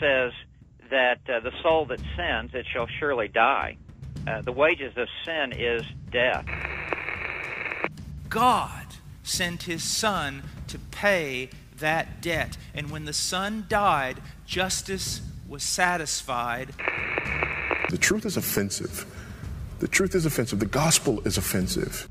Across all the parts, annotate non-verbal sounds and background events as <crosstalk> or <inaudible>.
God says that uh, the soul that sins, it shall surely die. Uh, the wages of sin is death. God sent his son to pay that debt. And when the son died, justice was satisfied. The truth is offensive. The truth is offensive. The gospel is offensive.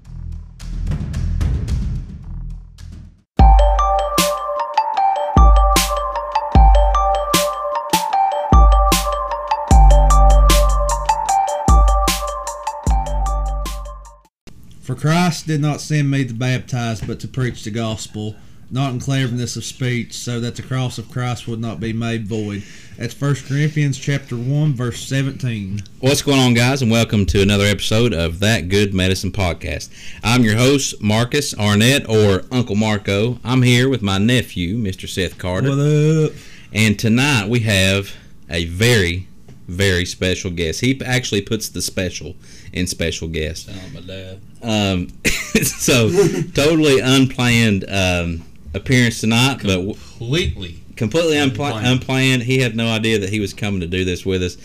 Christ did not send me to baptize, but to preach the gospel, not in cleverness of speech, so that the cross of Christ would not be made void. That's 1 Corinthians chapter 1, verse 17. What's going on, guys, and welcome to another episode of That Good Medicine Podcast. I'm your host, Marcus Arnett, or Uncle Marco. I'm here with my nephew, Mr. Seth Carter. What up? And tonight we have a very, very special guest. He actually puts the special in special guest. Sound my dad. Um, <laughs> so, totally unplanned um, appearance tonight, but Completely. completely unpla- Unplanned. unplanned. He had no idea that he was coming to do this with us.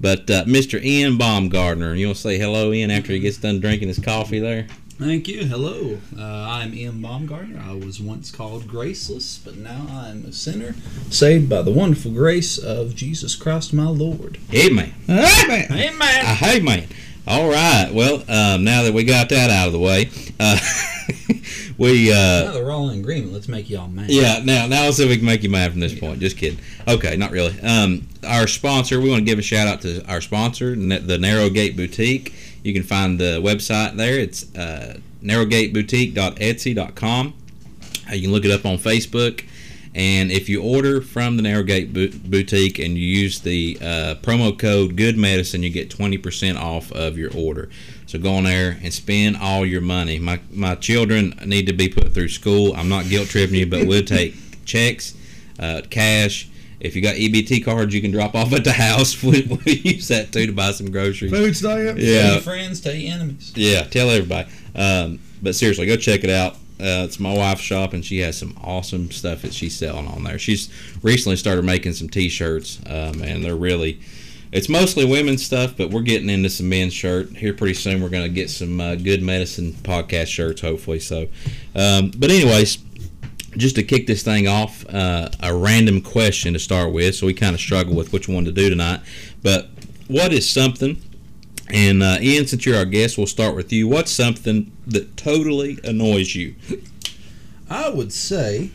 But uh, Mr. Ian Baumgardner, you want to say hello, Ian, after he gets done drinking his coffee there? Thank you. Hello. Uh, I'm Ian Baumgartner. I was once called graceless, but now I'm a sinner, saved by the wonderful grace of Jesus Christ my Lord. Amen. Amen. Uh, hey, man. All right. Well, um, now that we got that out of the way, uh, <laughs> we. Uh, now that we're all in agreement, let's make y'all mad. Yeah, now now let's see if we can make you mad from this point. Just kidding. Okay, not really. Um, our sponsor, we want to give a shout out to our sponsor, the Narrow Gate Boutique. You can find the website there. It's uh, narrowgateboutique.etsy.com. Uh, you can look it up on Facebook. And if you order from the Narrowgate Boutique and you use the uh, promo code Good Medicine, you get 20% off of your order. So go on there and spend all your money. My my children need to be put through school. I'm not guilt tripping you, but we'll take checks, uh, cash. If you got EBT cards, you can drop off at the house. We, we'll use that too to buy some groceries. Food stamps? Tell Yeah, your friends, tell your enemies. yeah, tell everybody. Um, but seriously, go check it out. Uh, it's my wife's shop, and she has some awesome stuff that she's selling on there. She's recently started making some T-shirts, um, and they're really. It's mostly women's stuff, but we're getting into some men's shirt here pretty soon. We're going to get some uh, good medicine podcast shirts, hopefully. So, um, but anyways, just to kick this thing off, uh, a random question to start with. So we kind of struggle with which one to do tonight. But what is something? And uh, Ian, since you're our guest, we'll start with you. What's something that totally annoys you? I would say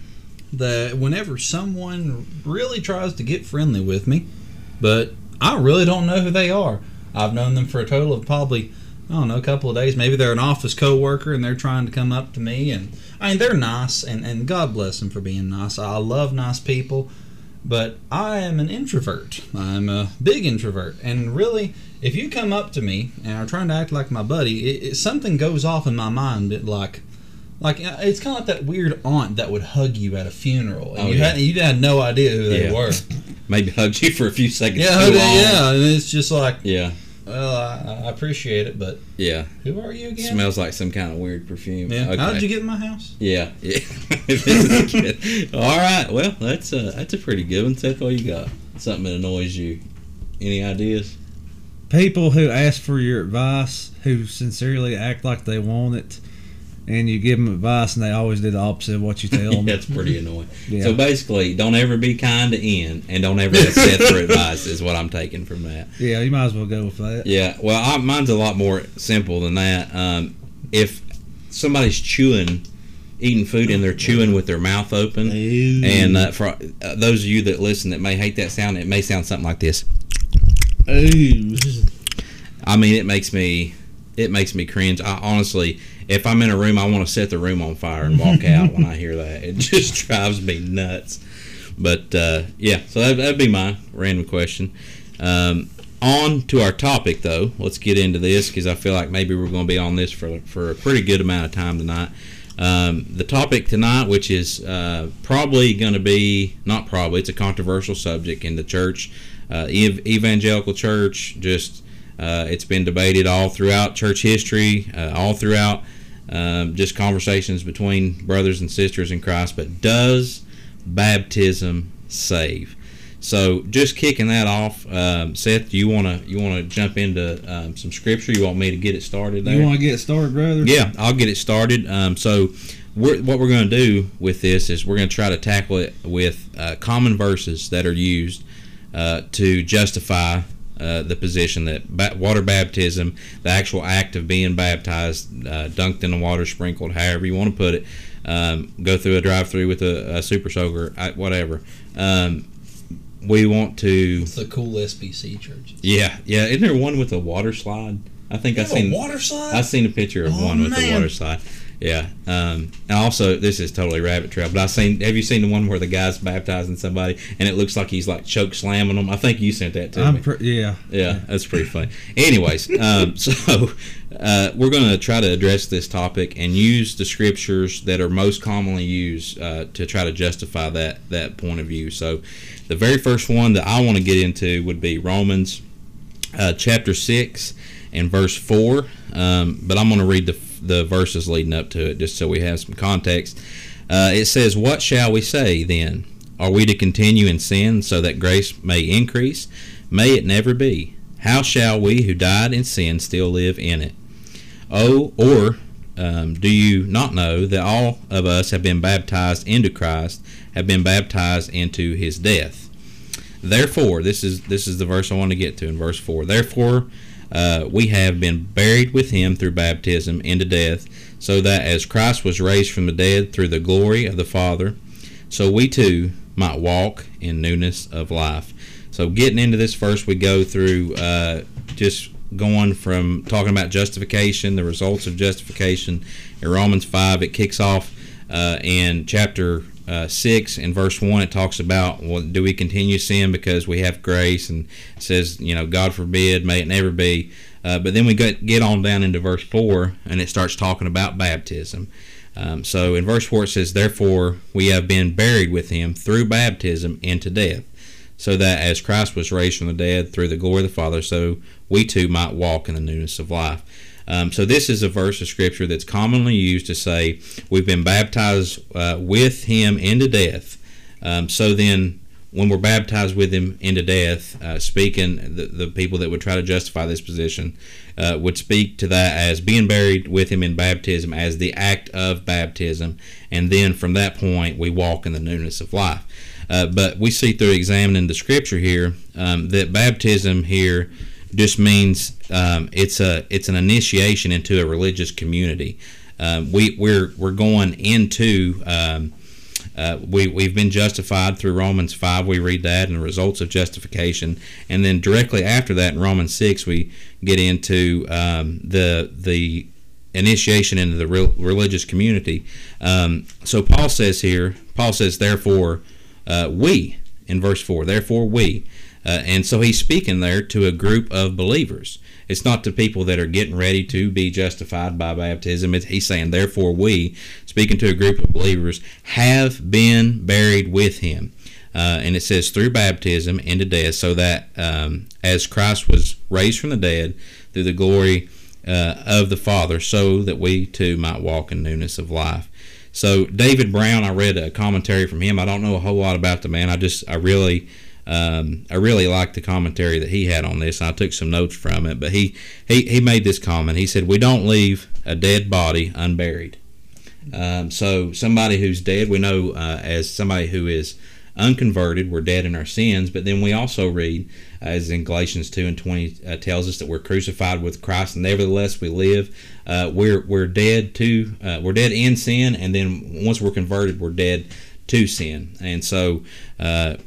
that whenever someone really tries to get friendly with me, but I really don't know who they are. I've known them for a total of probably, I don't know, a couple of days. Maybe they're an office coworker and they're trying to come up to me. And I mean, they're nice, and, and God bless them for being nice. I love nice people, but I am an introvert. I'm a big introvert. And really, if you come up to me and are trying to act like my buddy, it, it, something goes off in my mind that, like, like uh, it's kind of like that weird aunt that would hug you at a funeral, and Oh, you yeah. had you had no idea who they Yeah. wug <laughs> Maybe hugged you for a few seconds. Yeah, yeah, and it's just like, Yeah, well, I, I appreciate it, but yeah. who are you again? Smells like some kind of weird perfume. yeah. Okay. How did you get in my house? Yeah, <laughs> yeah. This is good. All right. Well, that's a that's a pretty good one. Seth, what you got? Something that annoys you? Any ideas? People who ask for your advice, who sincerely act like they want it, and you give them advice and they always do the opposite of what you tell them. <laughs> That's pretty annoying. Yeah. So basically, don't ever be kind to Ian, and don't ever accept their <laughs> advice. Is what I'm taking from that. Yeah, you might as well go with that. Yeah. Well, I, mine's a lot more simple than that. Um, if somebody's chewing, eating food, and they're chewing with their mouth open, and uh, for uh, those of you that listen that may hate that sound, it may sound something like this. Ooh. I mean, it makes me it makes me cringe. I honestly, if I'm in a room, I want to set the room on fire and walk out when I hear that. It <laughs> just drives me nuts. But uh, yeah, so that, that'd be my random question. Um, on to our topic, though. Let's get into this because I feel like maybe we're going to be on this for for a pretty good amount of time tonight. Um, the topic tonight, which is uh, probably going to be not probably, it's a controversial subject in the church, uh, ev- evangelical church. Just uh, it's been debated all throughout church history, uh, all throughout um, just conversations between brothers and sisters in Christ. But does baptism save? So just kicking that off, um, Seth, do you want to you want to jump into um, some scripture? You want me to get it started there? You want to get started, brother? Yeah, I'll get it started. Um, so, we're, what we're going to do with this is we're going to try to tackle it with uh, common verses that are used uh, to justify uh, the position that ba- water baptism, the actual act of being baptized, uh, dunked in the water, sprinkled, however you want to put it, um, go through a drive-through with a, a super soaker, I- whatever. Um, we want to, It's the cool SBC churches. yeah, yeah. Isn't there one with a water slide? I think I've seen water slide. I've seen a picture of Oh, one with man. water slide. Yeah. Um, and also, this is totally rabbit trail, but I seen. Have you seen the one where the guy's baptizing somebody and it looks like he's like choke slamming them? I think you sent that to I'm me. pre- yeah. yeah, that's pretty funny. Anyways, um, <laughs> so uh, we're going to try to address this topic and use the scriptures that are most commonly used uh, to try to justify that that point of view. So, the very first one that I want to get into would be Romans uh, chapter six and verse four. Um, but I'm going to read the the verses leading up to it just so we have some context. Uh, it says, "What shall we say then? Are we to continue in sin so that grace may increase? May it never be. How shall we who died in sin still live in it? Oh, or um, do you not know that all of us have been baptized into Christ, have been baptized into His death? Therefore, this is this is the verse I want to get to in verse four. Therefore, uh, we have been buried with Him through baptism into death, so that as Christ was raised from the dead through the glory of the Father, so we too might walk in newness of life. So, getting into this verse, we go through uh, just going from talking about justification, the results of justification. In Romans 5, it kicks off uh, in chapter uh, 6 in verse 1 it talks about well do we continue sin because we have grace? And says you know god forbid may it never be. Uh, but then we get, get on down into verse 4 and it starts talking about baptism. Um, so in verse 4 it says therefore we have been buried with him through baptism into death so that as christ was raised from the dead through the glory of the father so we too might walk in the newness of life um, so this is a verse of scripture that's commonly used to say we've been baptized uh, with him into death. Um, so then, when we're baptized with him into death, uh, speaking the, the people that would try to justify this position uh, would speak to that as being buried with him in baptism as the act of baptism, and then from that point we walk in the newness of life. Uh, but we see through examining the scripture here um, that baptism here just means um, it's a it's an initiation into a religious community. Um, we we're we're going into um, uh, we we've been justified through Romans five. We read that and the results of justification, and then directly after that in Romans six we get into um, the the initiation into the real religious community. Um, so Paul says here, Paul says, therefore uh, we in verse four, therefore we. Uh, and so he's speaking there to a group of believers. It's not to people that are getting ready to be justified by baptism. It's, he's saying, therefore, we, speaking to a group of believers, have been buried with him. Uh, and it says, through baptism into death, so that um, as Christ was raised from the dead through the glory uh, of the Father, so that we too might walk in newness of life. So David Brown, I read a commentary from him. I don't know a whole lot about the man. I just, I really um, I really liked the commentary that he had on this. I took some notes from it, but he, he, he made this comment. He said, "We don't leave a dead body unburied." Um, so somebody who's dead, we know uh, as somebody who is unconverted, we're dead in our sins. But then we also read, as in Galatians two and twenty uh, tells us that we're crucified with Christ, and nevertheless we live. Uh, we're we're dead to uh, we're dead in sin, and then once we're converted, we're dead to sin. And so uh,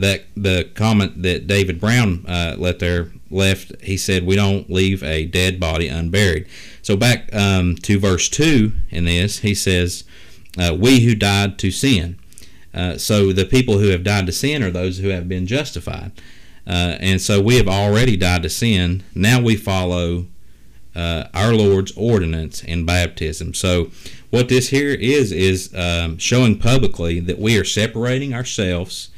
that the comment that David Brown uh, let there left, he said, "We don't leave a dead body unburied." So back um, to verse two in this, he says, uh, "We who died to sin." Uh, so the people who have died to sin are those who have been justified, uh, and so we have already died to sin. Now we follow uh, our Lord's ordinance in baptism. So what this here is is um, showing publicly that we are separating ourselves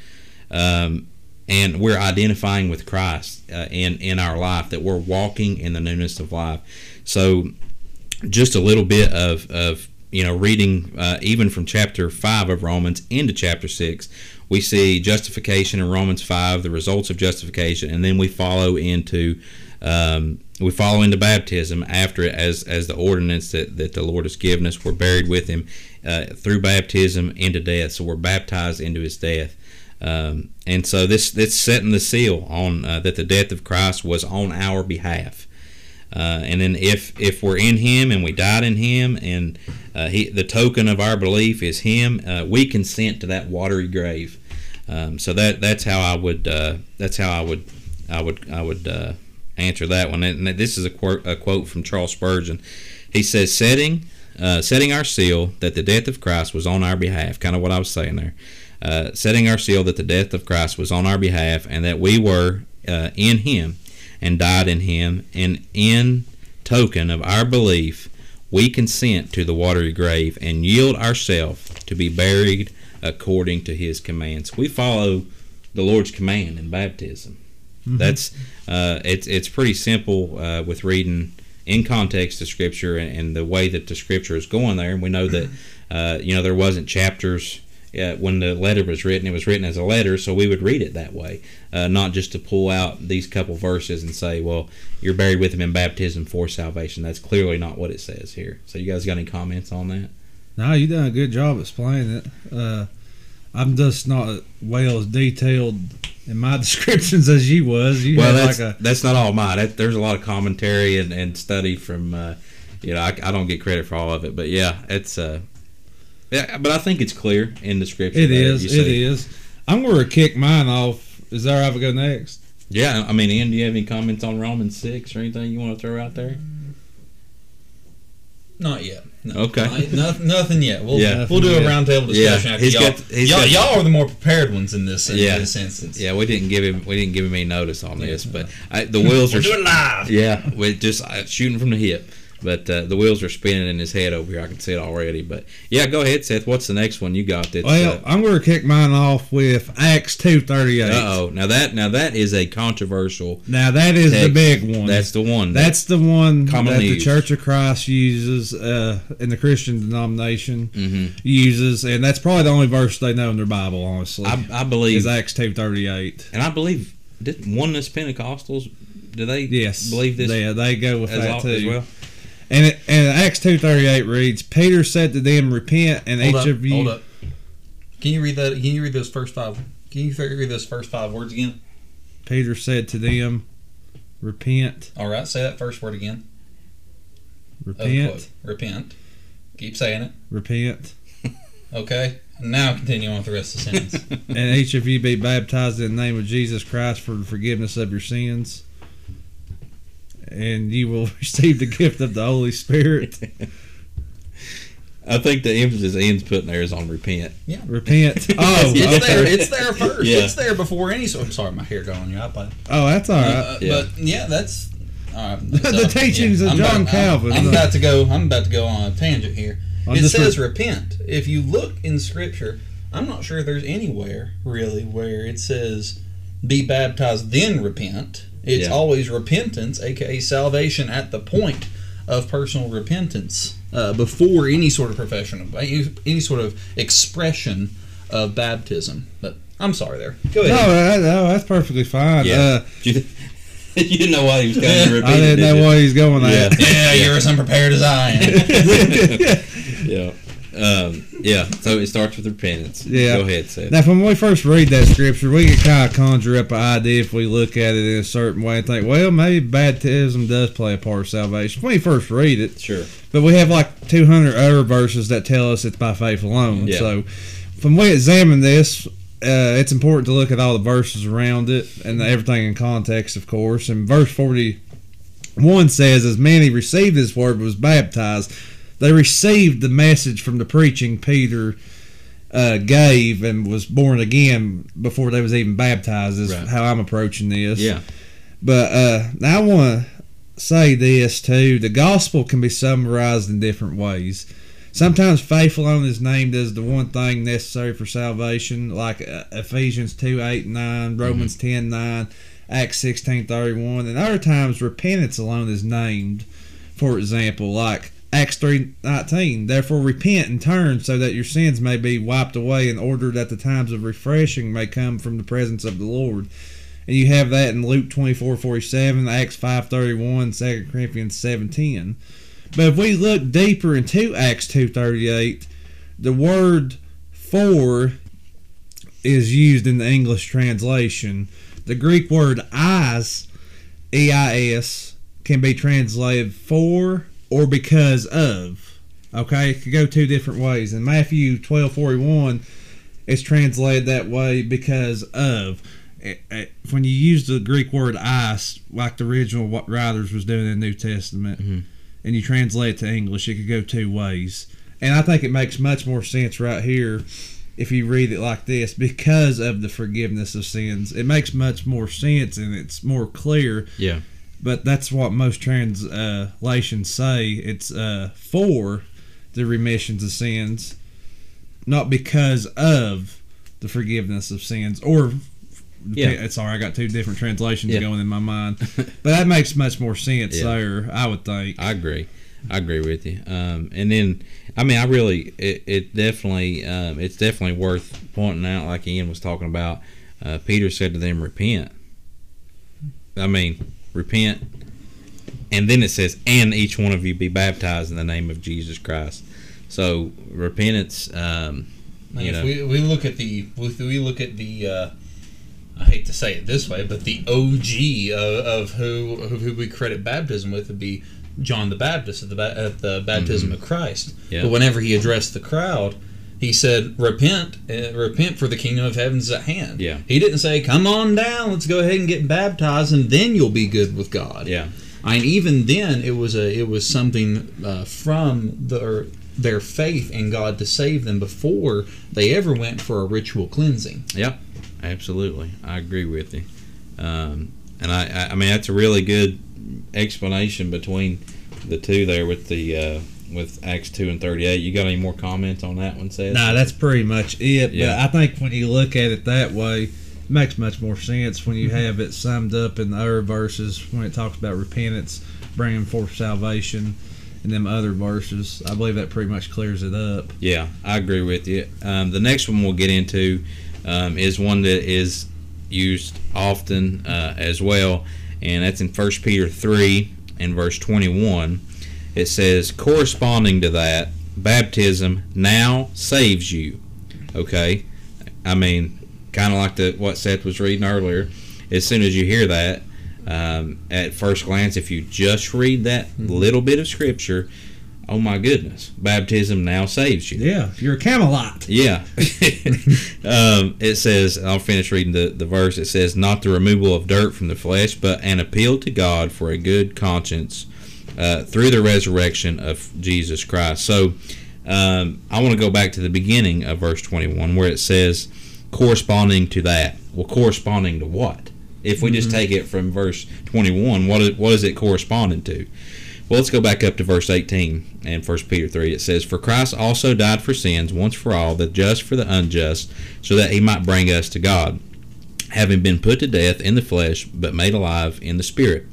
um, and we're identifying with Christ uh, in in our life that we're walking in the newness of life. So, just a little bit of of you know reading uh, even from chapter five of Romans into chapter six, we see justification in Romans five, the results of justification, and then we follow into um, we follow into baptism after it as as the ordinance that, that the Lord has given us. We're buried with Him uh, through baptism into death, so we're baptized into His death. Um, and so this this setting the seal on uh, that the death of Christ was on our behalf. Uh, and then if if we're in Him and we died in Him, and uh, he, the token of our belief is Him, uh, we consent to that watery grave. Um, so that that's how I would uh, that's how I would I would I would uh, answer that one. And this is a quote, a quote from Charles Spurgeon. He says, "Setting setting our seal that the death of Christ was on our behalf." Kind of what I was saying there. Setting our seal that the death of Christ was on our behalf, and that we were in Him and died in him, and in token of our belief, we consent to the watery grave and yield ourselves to be buried according to his commands. We follow the Lord's command in baptism. Mm-hmm. That's uh, it's it's pretty simple uh, with reading in context the scripture and, and, the way that the scripture is going there. And we know that uh, you know there wasn't chapters uh, when the letter was written, it was written as a letter, so we would read it that way, uh, not just to pull out these couple verses and say, "Well, you're buried with him in baptism for salvation." That's clearly not what it says here. So, you guys got any comments on that? No, you done a good job explaining it. Uh, I'm just not well as detailed in my <laughs> descriptions as you was. You well, that's, like a, that's not all mine. That, there's a lot of commentary and, and study from. Uh, you know, I, I, don't get credit for all of it, but yeah, it's uh, yeah, but I think it's clear in the scripture. It is. It is. I'm going to kick mine off. Is there ever go next? Yeah, I mean, Ian, do you have any comments on Romans six or anything you want to throw out there? Not yet. No. Okay. Not, nothing yet. We'll yeah. we'll do a roundtable discussion. Yeah. He's y'all, got, he's y'all, got, y'all are the more prepared ones in this in yeah. this instance. Yeah, we didn't give him we didn't give him any notice on this, but I, the wheels we'll are doing it live. Yeah, we're just uh, shooting from the hip. But uh, the wheels are spinning in his head over here. I can see it already. But yeah, go ahead, Seth. What's the next one you got? That's, well, uh, I'm going to kick mine off with Acts two thirty eight. Oh, now that now that is a controversial. Now that is text. the big one. That's the one. That's the one that the used. Church of Christ uses uh, in the Christian denomination mm-hmm. uses, and that's probably the only verse they know in their Bible. Honestly, I, I believe is Acts two thirty eight, and I believe did oneness Pentecostals do they yes believe this? Yeah, they go with that too. As well. And, it, and Acts two thirty eight reads, Peter said to them, "Repent, and hold each up, of you." Hold up. Can you read that? Can you read those first five? Can you read those first five words again? Peter said to them, "Repent." All right, say that first word again. Repent. Repent. Keep saying it. Repent. <laughs> okay. Now continue on with the rest of the sentence. <laughs> and each of you be baptized in the name of Jesus Christ for the forgiveness of your sins and you will <laughs> receive the gift of the Holy Spirit. I think the emphasis Ian's putting there is on repent. Yeah, repent. <laughs> Oh, it's, okay. there. It's there first. Yeah. It's there before any. So I'm sorry, my hair got on your iPod. Oh, that's all right. Uh, yeah. But yeah, that's all right. the teachings yeah. of John about, Calvin. I'm, I'm, about to go. I'm about to go on a tangent here. I'm it says re- repent. If you look in Scripture, I'm not sure there's anywhere really where it says be baptized then repent. It's yeah. always repentance, aka salvation, at the point of personal repentance uh, before any sort of profession any, any sort of expression of baptism. But I'm sorry there. Go ahead. No, no that's perfectly fine. Yeah. Uh, <laughs> you didn't know why he was going to <laughs> repeat. I didn't know why he's going there. Yeah, yeah, you're as unprepared as I am. <laughs> yeah. Um, yeah, so it starts with repentance. Yeah. Go ahead, Seth. Now, when we first read that scripture, we can kind of conjure up an idea if we look at it in a certain way and think, well, maybe baptism does play a part of salvation. When we first read it. Sure. But we have like 200 other verses that tell us it's by faith alone. Yeah. So, when we examine this, uh, it's important to look at all the verses around it and everything in context, of course. And verse 41 says, As many received this word was baptized, they received the message from the preaching Peter uh, gave and was born again before they was even baptized. Is right. how I'm approaching this. Yeah. But uh, now I want to say this too: the gospel can be summarized in different ways. Sometimes faith alone is named as the one thing necessary for salvation, like uh, Ephesians 2 8 9, Romans mm-hmm. 10 9, Acts sixteen thirty one, and other times repentance alone is named. For example, like Acts three nineteen. Therefore repent and turn so that your sins may be wiped away in order that the times of refreshing may come from the presence of the Lord. And you have that in Luke twenty four forty seven, Acts five thirty one, Second Corinthians seven ten. But if we look deeper into Acts two thirty eight, the word for is used in the English translation. The Greek word "eis," E I S, can be translated for or because of. Okay, it could go two different ways. In Matthew twelve forty one, it's translated that way because of. It- it- When you use the Greek word "eis," like the original what writers was doing in the New Testament, mm-hmm. and you translate it to English, it could go two ways. And I think it makes much more sense right here if you read it like this because of the forgiveness of sins. It makes much more sense and it's more clear. Yeah. But that's what most translations say. It's uh, for the remissions of sins, not because of the forgiveness of sins. Or, Yeah. sorry, I got two different translations Yeah. going in my mind. <laughs> but that makes much more sense Yeah. there, I would think. I agree. I agree with you. Um, and then, I mean, I really, it, it definitely, um, it's definitely worth pointing out, like Ian was talking about. Uh, Peter said to them, "Repent." I mean, repent, and then it says, "And each one of you be baptized in the name of Jesus Christ." So repentance. Um, Like if know, we, we look at the we look at the uh, I hate to say it this way, but the OG of, of who of who we credit baptism with would be John the Baptist at the at the baptism of Christ. Mm-hmm. Yeah. But whenever he addressed the crowd, he said, "Repent, uh, repent, for the kingdom of heaven is at hand." Yeah. He didn't say, "Come on down, let's go ahead and get baptized, and then you'll be good with God." yeah, I mean, even then, it was a it was something uh, from their their faith in God to save them before they ever went for a ritual cleansing. yeah, absolutely. I agree with you. Um, and I, I, I mean, that's a really good explanation between the two there with the uh, with Acts two and thirty eight. You got any more comments on that one, Seth? Nah, that's pretty much it. Yeah. But I think when you look at it that way, it makes much more sense when you have it summed up in the other verses when it talks about repentance, bringing forth salvation, and them other verses. I believe that pretty much clears it up. Yeah, I agree with you. Um, the next one we'll get into um, is one that is used often uh, as well, and that's in 1 Peter 3 and verse 21. It says, corresponding to that, baptism now saves you. Okay? I mean, kind of like the what Seth was reading earlier. As soon as you hear that, um, at first glance, if you just read that little bit of scripture, oh my goodness, baptism now saves you. Yeah, you're a Campbellite. Yeah. <laughs> um, it says, I'll finish reading the, the verse. It says, Not the removal of dirt from the flesh, but an appeal to God for a good conscience uh, through the resurrection of Jesus Christ. So um, I want to go back to the beginning of verse 21 where it says, corresponding to that. Well, corresponding to what? If we just take it from verse 21, what is, what is it corresponding to? Well, let's go back up to verse 18 and 1 Peter 3. It says, For Christ also died for sins once for all, the just for the unjust, so that he might bring us to God, having been put to death in the flesh, but made alive in the Spirit,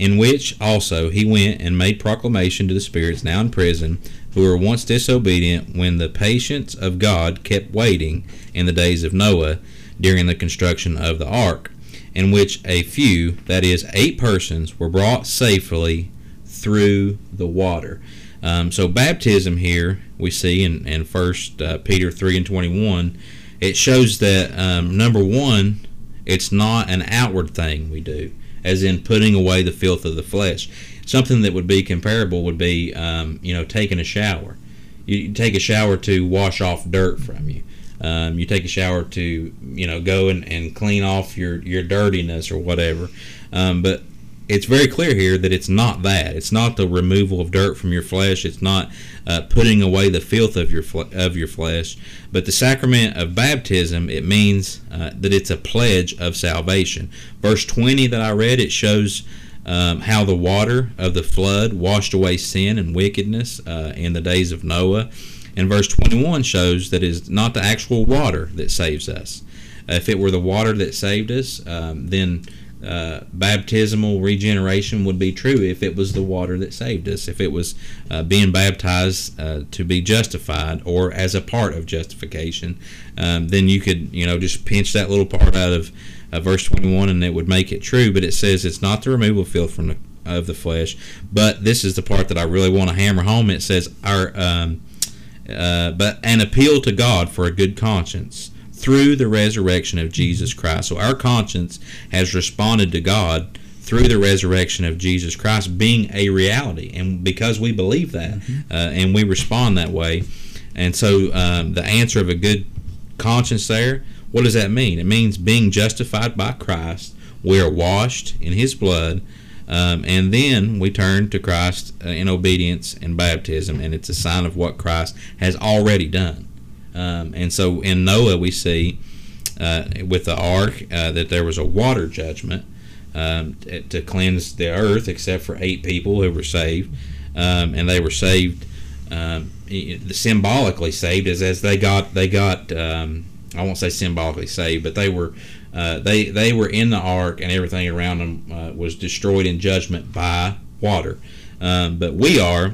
in which also he went and made proclamation to the spirits now in prison, who were once disobedient, when the patience of God kept waiting in the days of Noah during the construction of the ark, in which a few, that is, eight persons, were brought safely through the water. Um, so baptism here we see in, in First uh, Peter three and twenty one, it shows that um, number one, it's not an outward thing we do, as in putting away the filth of the flesh. Something that would be comparable would be, um, you know, taking a shower. You, take a shower to wash off dirt from you. Um, you take a shower to, you know, go and, and clean off your, your dirtiness or whatever. Um, but it's very clear here that it's not that. It's not the removal of dirt from your flesh. It's not uh, putting away the filth of your of your flesh. But the sacrament of baptism it means uh, that it's a pledge of salvation. Verse twenty that I read it shows. Um, how the water of the flood washed away sin and wickedness uh, in the days of Noah. And verse 21 shows that it's not the actual water that saves us. if it were the water that saved us, um, then uh, baptismal regeneration would be true if it was the water that saved us, if it was uh, being baptized uh, to be justified or as a part of justification, um, then you could, you know, just pinch that little part out of uh, verse 21 and it would make it true. But it says it's not the removal of from the, of the flesh. But this is the part that I really want to hammer home. It says, our, um, uh, but an appeal to God for a good conscience through the resurrection of Jesus Christ. So our conscience has responded to God through the resurrection of Jesus Christ being a reality, and because we believe that uh, and we respond that way, and so um, the answer of a good conscience there, what does that mean? It means being justified by Christ. We are washed in His blood. Um, and then we turn to Christ uh, in obedience and baptism, and it's a sign of what Christ has already done. Um, and so in Noah, we see uh, with the ark uh, that there was a water judgment um, t- to cleanse the earth, except for eight people who were saved. Um, and they were saved, um, symbolically saved, as, as they got, they got um, I won't say symbolically saved, but they were. Uh, they they were in the ark and everything around them uh, was destroyed in judgment by water, um, but we are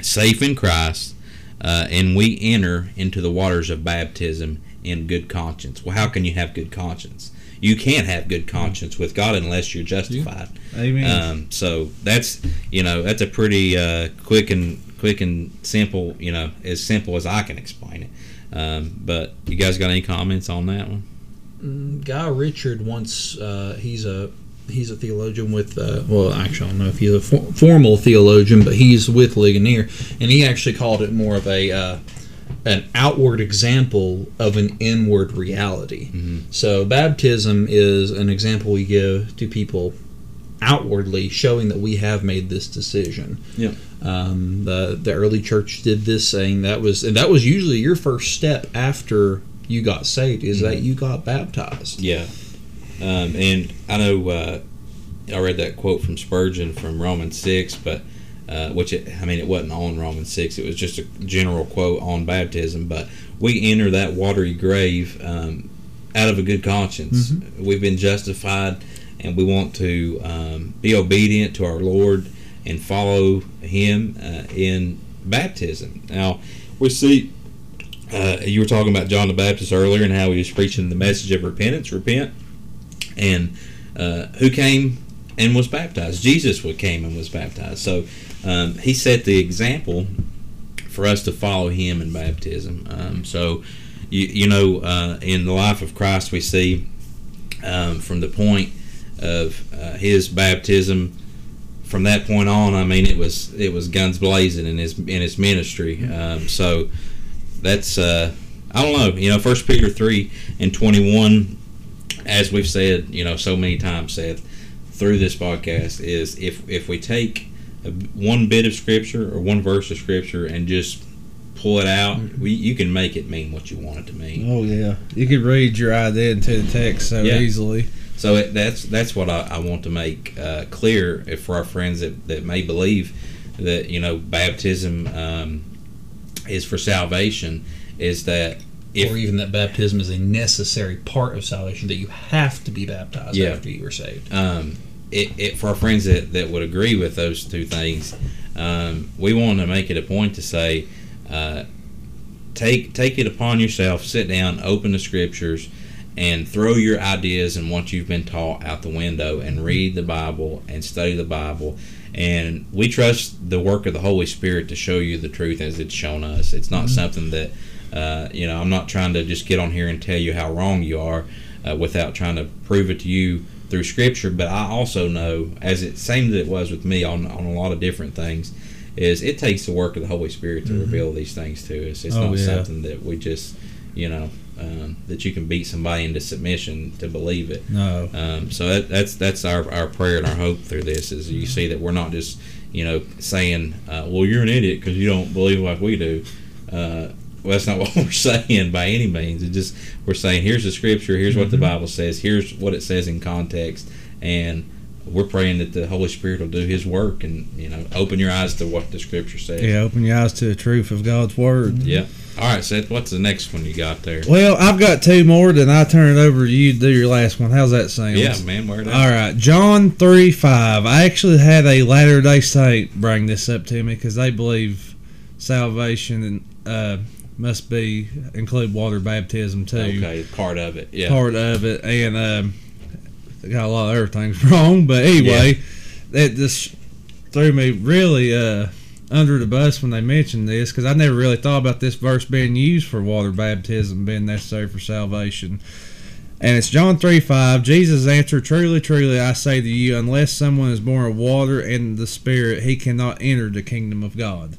safe in Christ, uh, and we enter into the waters of baptism in good conscience. Well, how can you have good conscience? You can't have good conscience with God unless you're justified. Amen. Um, so that's you know that's a pretty uh, quick and quick and simple you know as simple as I can explain it. Um, but you guys got any comments on that one? Guy Richard once uh, he's a he's a theologian with uh, well actually I don't know if he's a for- formal theologian but he's with Ligonier and he actually called it more of a uh, an outward example of an inward reality. So baptism is an example we give to people outwardly, showing that we have made this decision. Yeah. Um, the the early church did this, saying that was and that was usually your first step after you got saved is that you got baptized. Yeah, um, and I know uh, I read that quote from Spurgeon from Romans six, but uh, which it, I mean it wasn't on Romans six; it was just a general quote on baptism. But we enter that watery grave um, out of a good conscience. We've been justified, and we want to um, be obedient to our Lord and follow Him uh, in baptism. Now we see uh, you were talking about John the Baptist earlier and how he was preaching the message of repentance, repent, and uh, who came and was baptized? Jesus came and was baptized. So um, he set the example for us to follow him in baptism. Um, so you, you know, uh, in the life of Christ, we see um, from the point of uh, his baptism. From that point on, I mean, it was it was guns blazing in his in his ministry. Um, so that's uh, I don't know. You know, First Peter three and twenty one, as we've said, you know, so many times Seth, through this podcast is if if we take a, one bit of scripture or one verse of scripture and just pull it out, we, you can make it mean what you want it to mean. Oh yeah, you could read your idea into the text so Yeah. easily. So it, that's that's what I, I want to make uh, clear if for our friends that, that may believe that you know baptism um, is for salvation is that if or even that baptism is a necessary part of salvation that you have to be baptized Yeah. after you were saved. um, it, it, for our friends that, that would agree with those two things, um, we want to make it a point to say, uh, take take it upon yourself, sit down, open the scriptures, and throw your ideas and what you've been taught out the window, and read the Bible and study the Bible. And we trust the work of the Holy Spirit to show you the truth as it's shown us. It's not something that uh, you know. I'm not trying to just get on here and tell you how wrong you are uh, without trying to prove it to you through Scripture. But I also know, as it seemed that it was with me on on a lot of different things, is it takes the work of the Holy Spirit to reveal these things to us. It's Oh, not yeah. something that we just, you know, um, that you can beat somebody into submission to believe it. No. Um, so that, that's that's our, our prayer and our hope through this is you see that we're not just you know saying, uh, well, you're an idiot because you don't believe like we do. Uh, well, that's not <laughs> what we're saying by any means. It's just we're saying here's the scripture, here's what the Bible says, here's what it says in context, and we're praying that the Holy Spirit will do His work and you know open your eyes to what the Scripture says. Yeah, open your eyes to the truth of God's word. Yeah. All right, Seth. What's the next one you got there? Well, I've got two more, then I turn it over to you to do your last one. How's that sound? Yeah, man. Where All right, John 3 5. I actually had a Latter day Saint bring this up to me because they believe salvation and uh, must be include water baptism too. Okay, part of it. Yeah. Part of it. And um, got a lot of other things <laughs> wrong. But anyway, that just threw me really uh, under the bus when they mentioned this because I never really thought about this verse being used for water baptism being necessary for salvation. And it's John 3 5. Jesus answered, Truly, truly, I say to you, unless someone is born of water and the Spirit, he cannot enter the kingdom of God.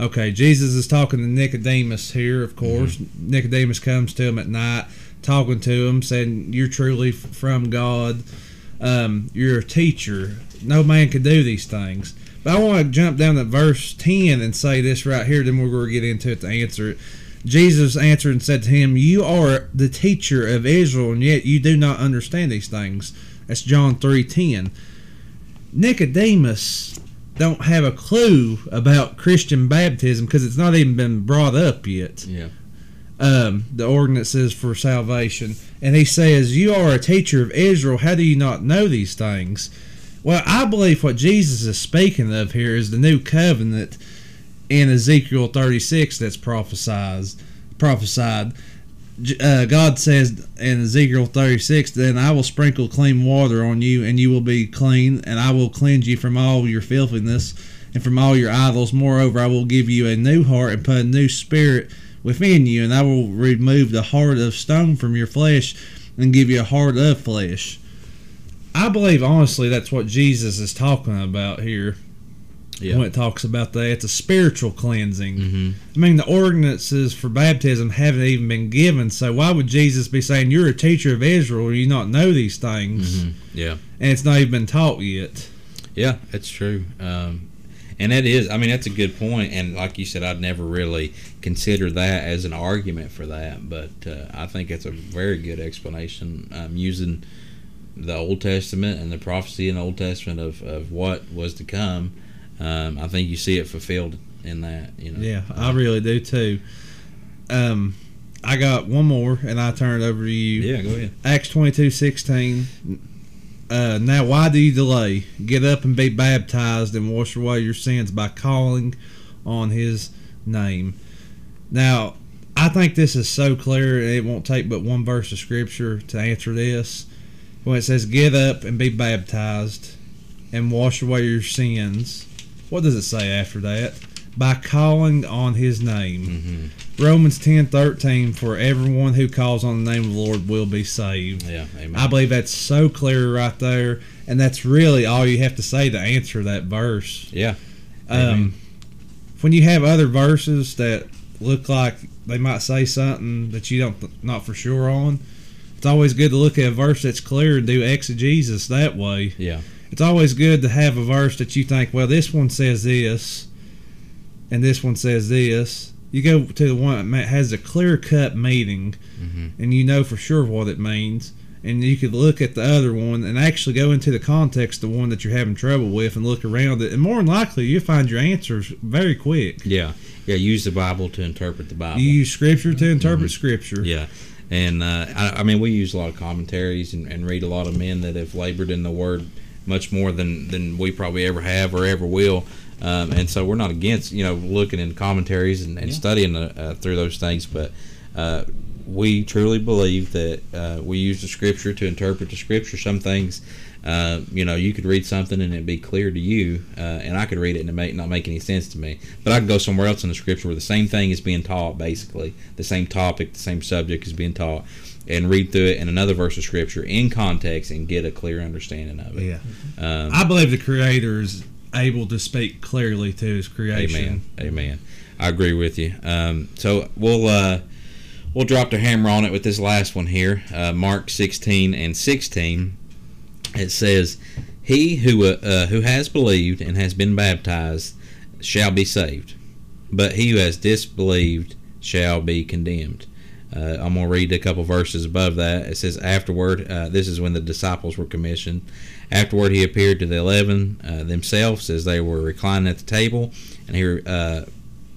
Okay, Jesus is talking to Nicodemus here, of course. Nicodemus comes to him at night, talking to him, saying, You're truly from God. Um, you're a teacher. No man can do these things. But I want to jump down to verse 10 and say this right here, then we're going to get into it to answer it. Jesus answered and said to him, You are the teacher of Israel, and yet you do not understand these things. That's John 3.10. Nicodemus don't have a clue about Christian baptism because it's not even been brought up yet Yeah. um, the ordinances for salvation. And he says, You are a teacher of Israel. How do you not know these things? Well, I believe what Jesus is speaking of here is the new covenant in Ezekiel 36 that's prophesied. prophesied. Uh, God says in Ezekiel 36, Then I will sprinkle clean water on you, and you will be clean, and I will cleanse you from all your filthiness and from all your idols. Moreover, I will give you a new heart and put a new spirit within you, and I will remove the heart of stone from your flesh and give you a heart of flesh. I believe honestly that's what Jesus is talking about here Yeah. when it talks about that. It's a spiritual cleansing. Mm-hmm. I mean, the ordinances for baptism haven't even been given, so why would Jesus be saying, You're a teacher of Israel, you not know these things? Mhm. Yeah. And it's not even been taught yet. Yeah, that's true. Um, and that is, I mean, that's a good point. And like you said, I'd never really considered that as an argument for that. But uh, I think it's a very good explanation um, using the Old Testament and the prophecy in the Old Testament of, of what was to come. Um, I think you see it fulfilled in that. You know. Yeah, I really do too. Um, I got one more, and I turn it over to you. Yeah, go ahead. Acts twenty two sixteen. Uh, now, why do you delay? Get up and be baptized and wash away your sins by calling on His name. Now, I think this is so clear, it won't take but one verse of Scripture to answer this. When it says, Get up and be baptized and wash away your sins, what does it say after that? By calling on His name. Mm-hmm. Romans ten thirteen. For everyone who calls on the name of the Lord will be saved. Yeah, amen. I believe that's so clear right there, and that's really all you have to say to answer that verse. yeah. Um, when you have other verses that look like they might say something that you don't not for sure on, it's always good to look at a verse that's clear and do exegesis that way. Yeah. It's always good to have a verse that you think, well, this one says this, and this one says this. You go to the one that has a clear cut meaning, Mm-hmm. and you know for sure what it means. And you could look at the other one and actually go into the context of the one that you're having trouble with and look around it. And more than likely, you'll find your answers very quick. Yeah. Yeah. Use the Bible to interpret the Bible. You use scripture to interpret scripture. Mm-hmm. Yeah. And uh, I, I mean, we use a lot of commentaries and, and read a lot of men that have labored in the Word much more than, than we probably ever have or ever will. Um, and so we're not against you know looking in commentaries and, and Yeah. studying uh, uh, through those things, but uh, we truly believe that uh, we use the Scripture to interpret the Scripture. Some things, uh, you know, you could read something and it'd be clear to you, uh, and I could read it and it may not make any sense to me. But I could go somewhere else in the Scripture where the same thing is being taught, basically the same topic, the same subject is being taught, and read through it in another verse of Scripture in context and get a clear understanding of it. Yeah. Um, I believe the Creator is able to speak clearly to His creation. Amen. Amen. I agree with you. Um, so we'll uh, we'll drop the hammer on it with this last one here, uh, Mark 16 and 16. It says, "He who uh, uh, who has believed and has been baptized shall be saved, but he who has disbelieved shall be condemned." Uh, I'm going to read a couple verses above that. It says, Afterward, uh, this is when the disciples were commissioned. Afterward, he appeared to the eleven uh, themselves as they were reclining at the table, and he uh,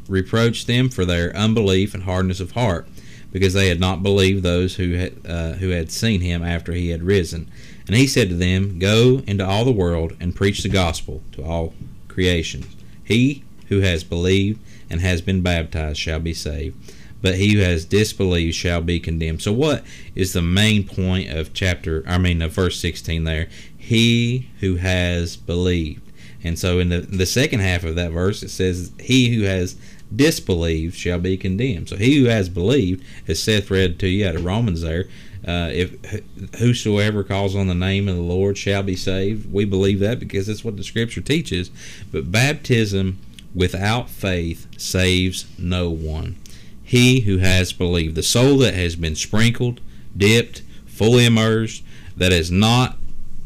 reproached them for their unbelief and hardness of heart, because they had not believed those who had uh, who had seen him after he had risen. And he said to them, Go into all the world and preach the gospel to all creation. He who has believed and has been baptized shall be saved, but he who has disbelieved shall be condemned. So, what is the main point of chapter? I mean, of verse sixteen there. He who has believed, and so in the the second half of that verse it says, "He who has disbelieved shall be condemned." So, he who has believed, as Seth read to you out of Romans there, uh, if whosoever calls on the name of the Lord shall be saved. We believe that because that's what the Scripture teaches. But baptism without faith saves no one. He who has believed, the soul that has been sprinkled, dipped, fully immersed, that has not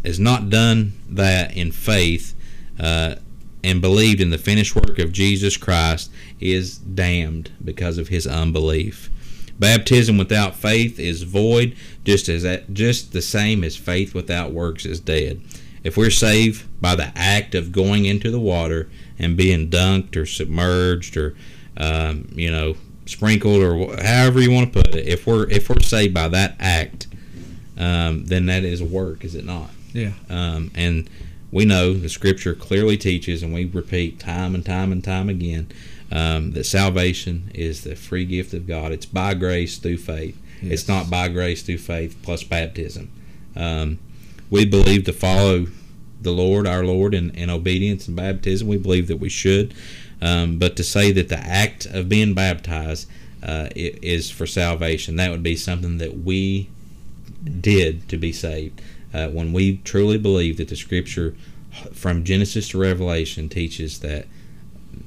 has not done that in faith uh, and believed in the finished work of Jesus Christ is damned because of his unbelief. Baptism without faith is void, just as that, just the same as faith without works is dead. If we're saved by the act of going into the water and being dunked or submerged or um, you know sprinkled or however you want to put it, if we're if we're saved by that act, um, then that is work, is it not? Yeah. Um, and we know the Scripture clearly teaches, and we repeat time and time and time again um, that salvation is the free gift of God. It's by grace through faith. Yes. It's not by grace through faith plus baptism. Um, we believe to follow the Lord, our Lord, in, in obedience and baptism. We believe that we should. Um, but to say that the act of being baptized uh, is for salvation, that would be something that we did to be saved. Uh, when we truly believe that the Scripture, from Genesis to Revelation, teaches that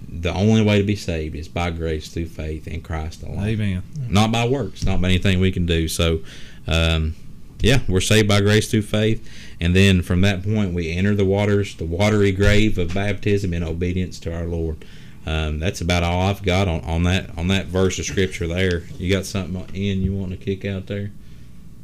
the only way to be saved is by grace through faith in Christ alone Amen. not by works, not by anything we can do. So, um, yeah, we're saved by grace through faith, and then from that point we enter the waters, the watery grave of baptism in obedience to our Lord. Um, that's about all I've got on, on that on that verse of scripture there. You got something, in you want to kick out there?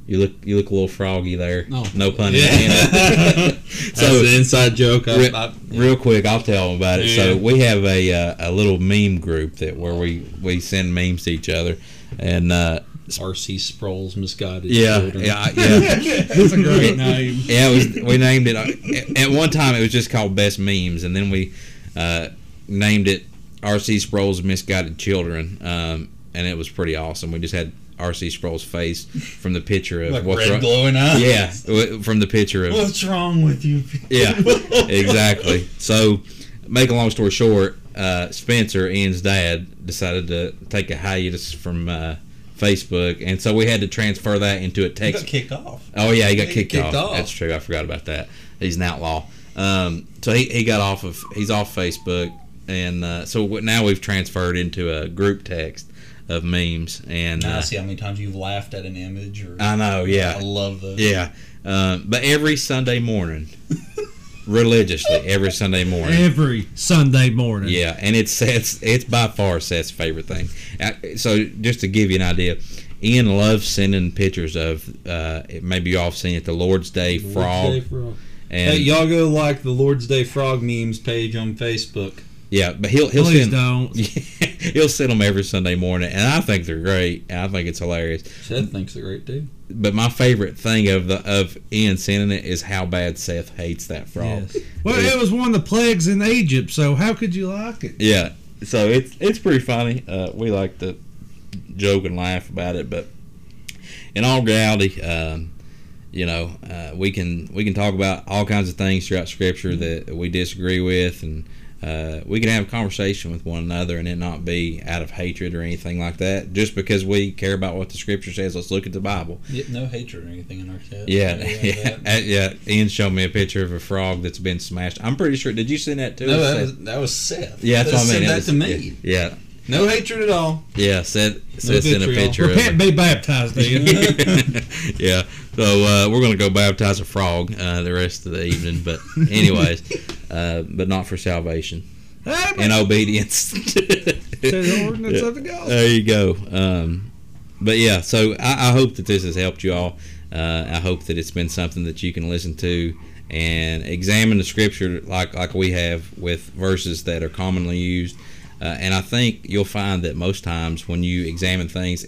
You look you look a little froggy there. Oh. no pun Yeah. intended. <laughs> <laughs> That's an inside joke. I, Re- I, Real quick, I'll tell them about it. So we have a uh, a little meme group that where we we send memes to each other, and uh, R.C. Sproul's misguided yeah, children. yeah, yeah. <laughs> That's a great name. Yeah, it was. We named it. uh, At one time, it was just called Best Memes, and then we uh, named it R.C. Sproul's Misguided Children, um, and it was pretty awesome. We just had R.C. Sproul's face from the picture of like what's red wrong. glowing eyes. Yeah, from the picture of What's wrong with you? yeah, <laughs> exactly. So, make a long story short, uh, Spencer, Ian's dad, decided to take a hiatus from uh, Facebook, and so we had to transfer that into a text. He got kicked off. Oh yeah, he got He kicked, kicked off. off. That's true. I forgot about that. He's an outlaw. Um, so he, he got off of he's off Facebook, and uh, so now we've transferred into a group text of memes. And Now I uh, see how many times you've laughed at an image. Or I know, Yeah. I love those. yeah. Um, but every Sunday morning, <laughs> religiously, every Sunday morning. Every Sunday morning. Yeah, and it's Seth's. It's by far Seth's favorite thing. So just to give you an idea, Ian loves sending pictures of. Uh, maybe you all have seen it, the Lord's Day Lord's frog. Day frog. And Hey, y'all go like the Lord's Day frog memes page on Facebook. yeah, but he'll he'll Please send don't. <laughs> he'll send them every Sunday morning, and I think they're great. I think it's hilarious. Seth thinks they're great too. But my favorite thing of the of Ian sending it is how bad Seth hates that frog. Yes. Well, it was one of the plagues in Egypt, so how could you like it? Yeah, so it's it's pretty funny. Uh, we like to joke and laugh about it, but in all reality, um, you know, uh, we can we can talk about all kinds of things throughout Scripture that we disagree with, and uh, we can have a conversation with one another, and it not be out of hatred or anything like that. Just because we care about what the Scripture says, let's look at the Bible. Yeah, no hatred or anything in our chat. Yeah, Yeah, yeah, <laughs> Uh, yeah. Ian showed me a picture of a frog that's been smashed. I'm pretty sure. Did you send that to No, us? that was, that was Seth. Yeah, that's what I mean. That was- to me. Yeah, No hatred at all. yeah. Said said sent a vitriol. picture of. Repent, be baptized, <laughs> yeah. So uh, we're gonna go baptize a frog uh, the rest of the evening, but anyways, <laughs> uh, but not for salvation in obedience. <laughs> To the ordinance of the gospel. There you go. Um, but yeah, so I, I hope that this has helped you all. Uh, I hope that it's been something that you can listen to and examine the scripture like like we have with verses that are commonly used. Uh, and I think you'll find that most times when you examine things,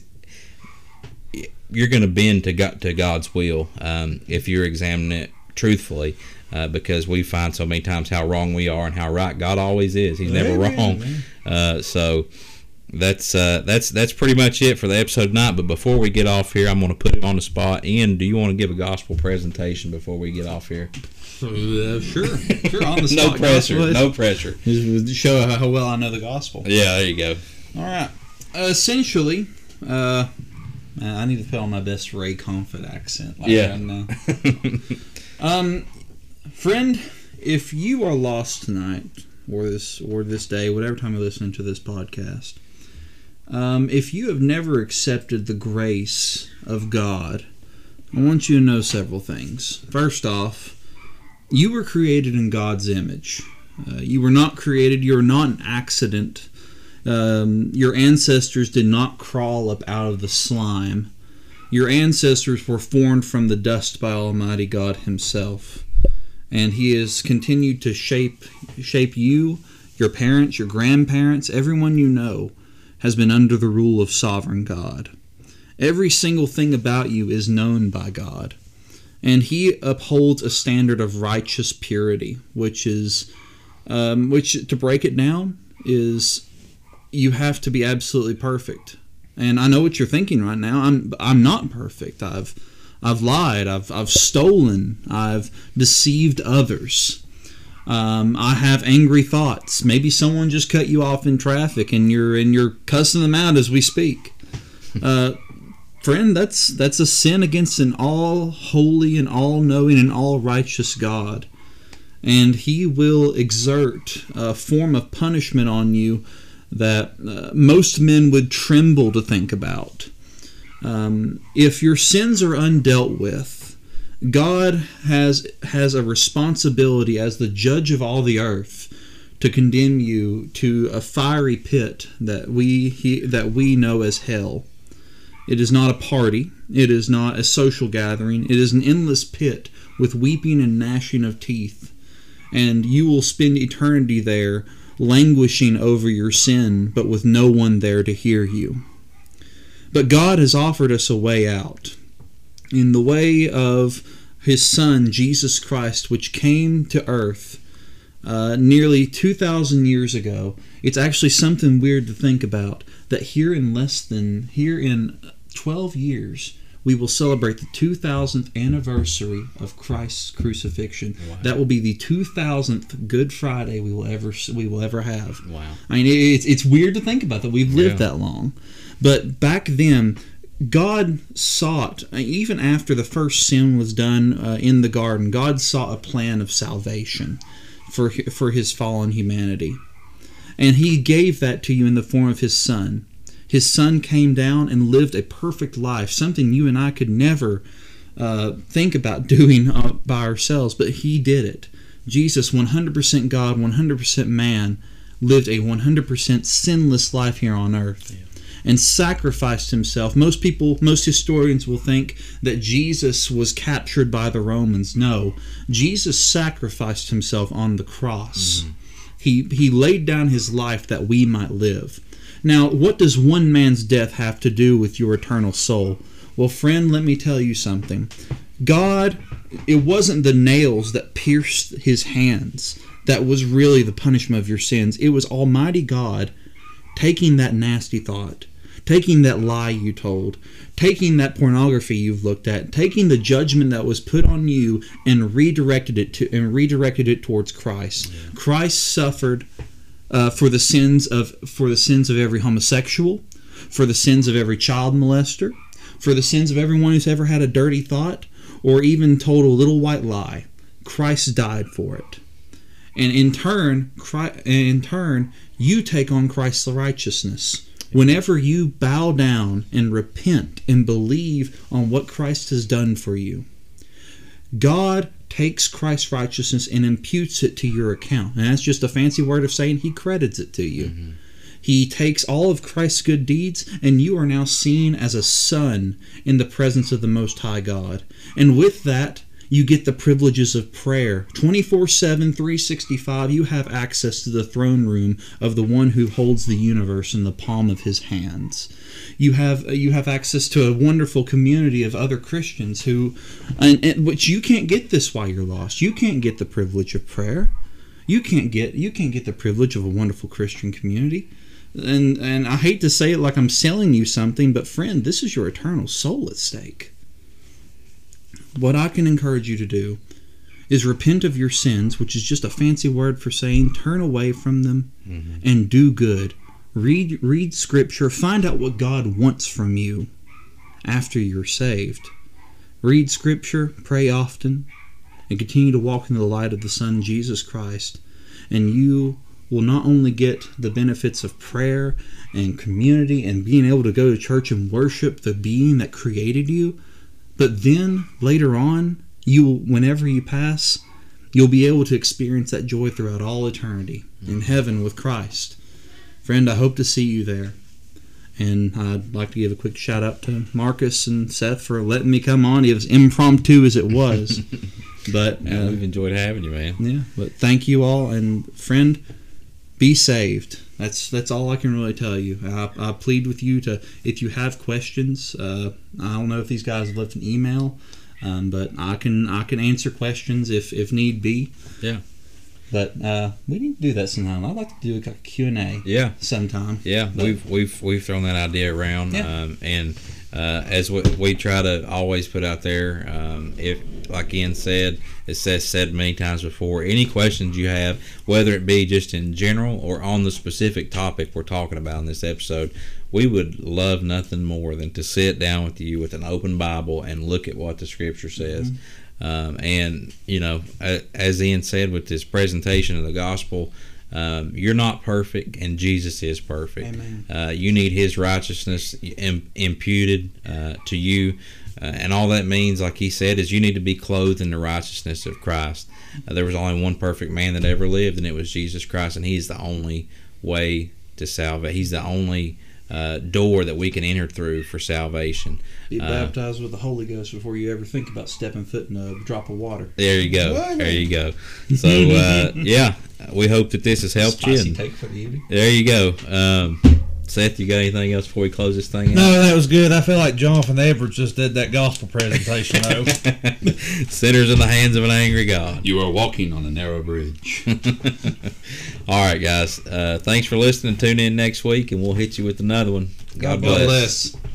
you're going to bend to God, to God's will um, if you're examining it truthfully. Uh, because we find so many times how wrong we are and how right God always is. He's never wrong. Uh, so that's uh, that's that's pretty much it for the episode tonight. But before we get off here, I'm going to put it on the spot. Ian, do you want to give a gospel presentation before we get off here? Uh, sure, <laughs> sure. On the spot, no pressure. gospel. No pressure. Just show how well I know the gospel. Yeah, there you go. All right. Uh, essentially, uh, I need to put on my best Ray Comfort accent. Like Yeah. right now. <laughs> um, friend, if you are lost tonight, or this, or this day, whatever time you're listening to this podcast, um, if you have never accepted the grace of God, I want you to know several things. First off, you were created in God's image. Uh, you were not created. You are not an accident. Um, your ancestors did not crawl up out of the slime. Your ancestors were formed from the dust by Almighty God Himself, and He has continued to shape shape you, your parents, your grandparents, everyone you know, has been under the rule of sovereign God. Every single thing about you is known by God, and He upholds a standard of righteous purity, which is, um, which to break it down is you have to be absolutely perfect. And I know what you're thinking right now. I'm I'm not perfect. I've I've lied. I've I've stolen. I've deceived others. Um, I have angry thoughts. Maybe someone just cut you off in traffic, and you're and you're cussing them out as we speak. Uh, friend, that's that's a sin against an all holy and all knowing and all righteous God, and He will exert a form of punishment on you that uh, most men would tremble to think about. Um, if your sins are undealt with, God has has a responsibility as the judge of all the earth to condemn you to a fiery pit that we he, that we know as hell. It is not a party. It is not a social gathering. It is an endless pit with weeping and gnashing of teeth. And you will spend eternity there languishing over your sin, but with no one there to hear you. But God has offered us a way out in the way of His Son, Jesus Christ, which came to earth uh, nearly 2,000 years ago. It's actually something weird to think about that here in less than, here in 12 years, we will celebrate the 2000th anniversary of Christ's crucifixion. That will be the 2000th Good Friday we will ever we will ever have. Wow. I mean, it's it's weird to think about that we've lived Yeah. that long, but back then, God sought even after the first sin was done uh, in the garden. God sought a plan of salvation for for His fallen humanity, and He gave that to you in the form of His Son. His Son came down and lived a perfect life, something you and I could never uh, think about <laughs> doing uh, by ourselves, but He did it. Jesus, 100% God, 100% man, lived a 100% sinless life here on earth and sacrificed himself. Most people, most historians will think that Jesus was captured by the Romans. No, Jesus sacrificed himself on the cross. Mm-hmm. He, he laid down his life that we might live. Now, what does one man's death have to do with your eternal soul? Well, friend, let me tell you something. God, it wasn't the nails that pierced his hands that was really the punishment of your sins. It was Almighty God taking that nasty thought, taking that lie you told, taking that pornography you've looked at, taking the judgment that was put on you and redirected it to and redirected it towards Christ. Christ suffered uh, for the sins of for the sins of every homosexual, for the sins of every child molester, for the sins of everyone who's ever had a dirty thought or even told a little white lie. Christ died for it. And in turn, Christ, in turn, you take on Christ's righteousness. Whenever you bow down and repent and believe on what Christ has done for you, God takes Christ's righteousness and imputes it to your account. And that's just a fancy word of saying he credits it to you. Mm-hmm. He takes all of Christ's good deeds, and you are now seen as a son in the presence of the Most High God. And with that, You get the privileges of prayer. 24 7, 365, you have access to the throne room of the one who holds the universe in the palm of his hands. You have you have access to a wonderful community of other Christians who, and, and which you can't get this while you're lost. You can't get the privilege of prayer. You can't get you can't get the privilege of a wonderful Christian community. And and I hate to say it like I'm selling you something, but friend, this is your eternal soul at stake. What I can encourage you to do is repent of your sins, which is just a fancy word for saying turn away from them mm-hmm. and do good. Read read scripture, find out what God wants from you after you're saved. Read scripture, pray often, and continue to walk in the light of the Son Jesus Christ, and you will not only get the benefits of prayer and community and being able to go to church and worship the being that created you, but then later on, you will, whenever you pass, you'll be able to experience that joy throughout all eternity in heaven with Christ. Friend, I hope to see you there. And I'd like to give a quick shout out to Marcus and Seth for letting me come on, as impromptu as it was. <laughs> but Yeah, uh, we've enjoyed having you, man. yeah, but thank you all, and friend, be saved. That's that's all I can really tell you. I, I plead with you to, if you have questions, uh, I don't know if these guys have left an email, um, but I can I can answer questions if if need be. Yeah. But uh, we need to do that sometime. I'd like to do a Q and A Yeah. sometime. Yeah, But- we've we've we've thrown that idea around, Yeah. um, and uh, as we, we try to always put out there, um, if like Ian said, it says said many times before, any questions you have, whether it be just in general or on the specific topic we're talking about in this episode, we would love nothing more than to sit down with you with an open Bible and look at what the Scripture says. Um, and you know, as Ian said with this presentation of the gospel, um, you're not perfect, and Jesus is perfect. Amen. Uh, you need His righteousness im- imputed uh, to you, uh, and all that means, like He said, is you need to be clothed in the righteousness of Christ. Uh, there was only one perfect man that ever lived, and it was Jesus Christ, and He's the only way to salvation. He's the only uh, door that we can enter through for salvation. Be Uh, baptized with the Holy Ghost before you ever think about stepping foot in a drop of water. There you go. There you go. So uh, <laughs> yeah, we hope that this has helped you. Spicy and take for the evening. there you go. Um, Seth, you got anything else before we close this thing out? No, that was good. I feel like Jonathan Edwards just did that gospel presentation though. <laughs> Sinners in the hands of an angry God. You are walking on a narrow bridge. <laughs> All right, guys. Uh, thanks for listening. Tune in next week, and we'll hit you with another one. God, bless. bless.